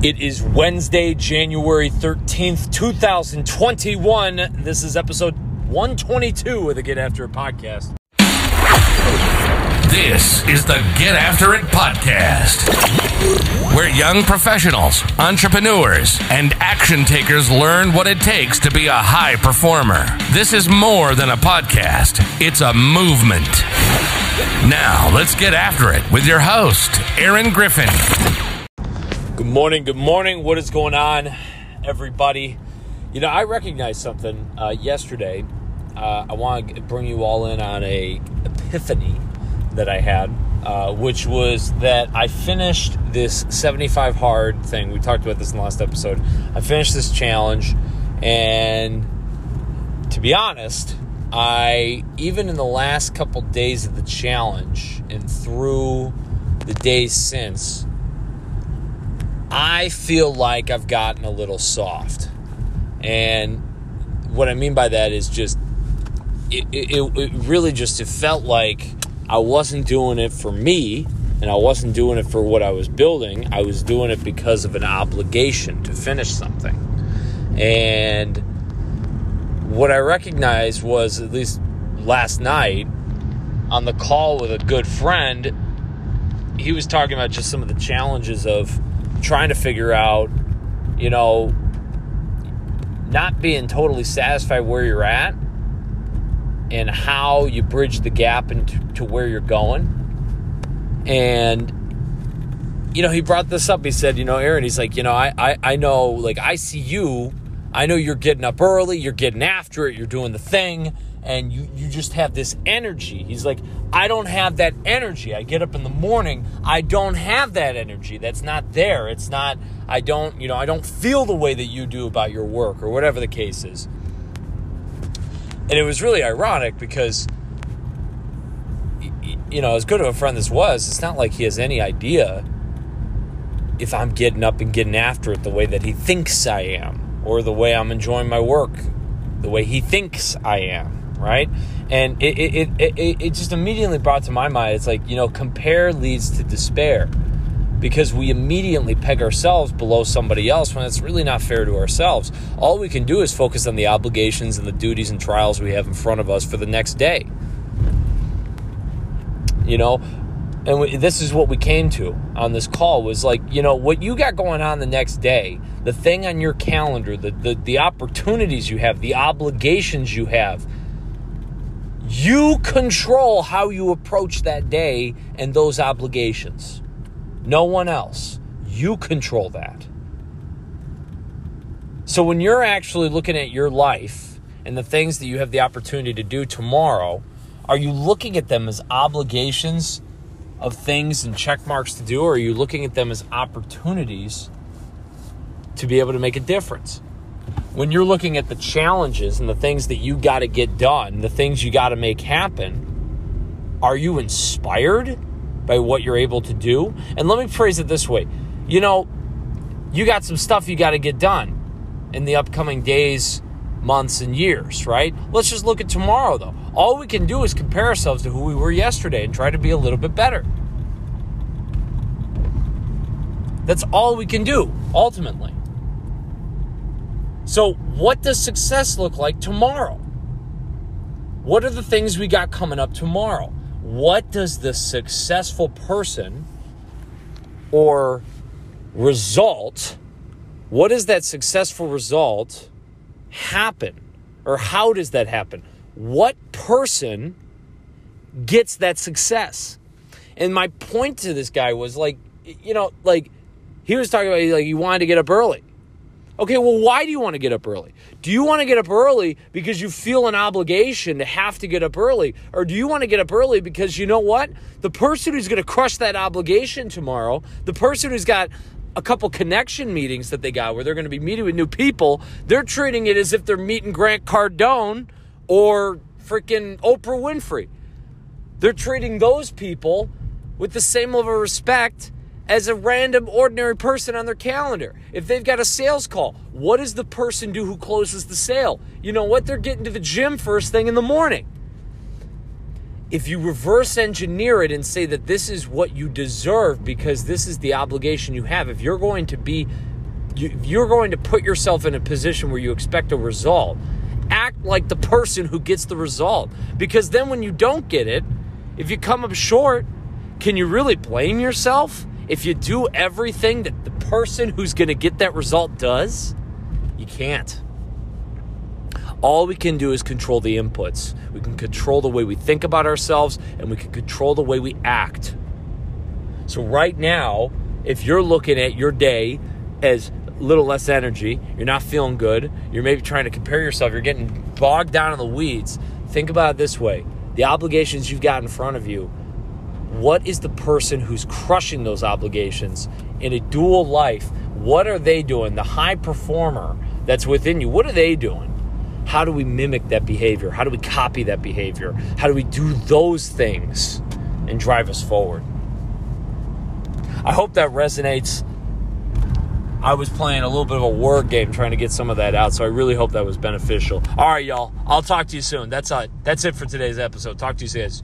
It is Wednesday, January 13th, 2021. This is episode 122 of the Get After It podcast. This is the Get After It podcast, where young professionals, entrepreneurs, and action takers learn what it takes to be a high performer. This is more than a podcast, it's a movement. Now, let's get after it with your host, Aaron Griffin. Good morning, good morning. What is going on, everybody? You know, I recognized something uh, yesterday. Uh, I want to bring you all in on a epiphany that I had, uh, which was that I finished this 75 hard thing. We talked about this in the last episode. I finished this challenge, and to be honest, I even in the last couple days of the challenge and through the days since, I feel like I've gotten a little soft. And what I mean by that is just, it, it, it really just, it felt like I wasn't doing it for me and I wasn't doing it for what I was building. I was doing it because of an obligation to finish something. And what I recognized was, at least last night, on the call with a good friend, he was talking about just some of the challenges of trying to figure out, you know, not being totally satisfied where you're at and how you bridge the gap into to where you're going. And you know, he brought this up. He said, you know, Aaron, he's like, you know, I, I, I know, like, I see you. I know you're getting up early, you're getting after it, you're doing the thing, and you, you just have this energy. He's like, I don't have that energy. I get up in the morning, I don't have that energy. That's not there. It's not, I don't, you know, I don't feel the way that you do about your work or whatever the case is. And it was really ironic because, you know, as good of a friend this was, it's not like he has any idea if I'm getting up and getting after it the way that he thinks I am, or the way I'm enjoying my work, the way he thinks I am, right? And it, it, it, it, just immediately brought to my mind, it's like, you know, compare leads to despair because we immediately peg ourselves below somebody else when it's really not fair to ourselves. All we can do is focus on the obligations and the duties and trials we have in front of us for the next day. You know, and this is what we came to on this call was like, you know, what you got going on the next day, the thing on your calendar, the the, the opportunities you have, the obligations you have. You control how you approach that day and those obligations. No one else. You control that. So when you're actually looking at your life and the things that you have the opportunity to do tomorrow, are you looking at them as obligations of things and check marks to do, or are you looking at them as opportunities to be able to make a difference? When you're looking at the challenges and the things that you got to get done, the things you got to make happen, are you inspired by what you're able to do? And let me phrase it this way you know, you got some stuff you got to get done in the upcoming days, months, and years, right? Let's just look at tomorrow, though. All we can do is compare ourselves to who we were yesterday and try to be a little bit better. That's all we can do, ultimately. So, what does success look like tomorrow? What are the things we got coming up tomorrow? What does the successful person or result, what does that successful result happen? Or how does that happen? What person gets that success? And my point to this guy was like, you know, like he was talking about like he wanted to get up early. Okay, well, why do you want to get up early? Do you want to get up early because you feel an obligation to have to get up early? Or do you want to get up early because you know what? The person who's going to crush that obligation tomorrow, the person who's got a couple connection meetings that they got where they're going to be meeting with new people, they're treating it as if they're meeting Grant Cardone or freaking Oprah Winfrey. They're treating those people with the same level of respect as a random ordinary person on their calendar. If they've got a sales call, what does the person do who closes the sale? You know what? They're getting to the gym first thing in the morning. if you reverse engineer it and say that this is what you deserve because this is the obligation you have, if you're going to be, you, you're going to put yourself in a position where you expect a result, act like the person who gets the result. Because then when you don't get it, if you come up short, can you really blame yourself if you do everything that the person who's going to get that result does? You can't. All we can do is control the inputs. We can control the way we think about ourselves and we can control the way we act. So, right now, if you're looking at your day as little less energy, you're not feeling good, you're maybe trying to compare yourself, you're getting bogged down in the weeds, think about it this way the obligations you've got in front of you. What is the person who's crushing those obligations in a dual life? What are they doing? The high performer that's within you, what are they doing? How do we mimic that behavior? How do we copy that behavior? How do we do those things and drive us forward? I hope that resonates. I was playing a little bit of a word game trying to get some of that out, so I really hope that was beneficial. All right, y'all. I'll talk to you soon. That's uh, that's it for today's episode. Talk to you guys.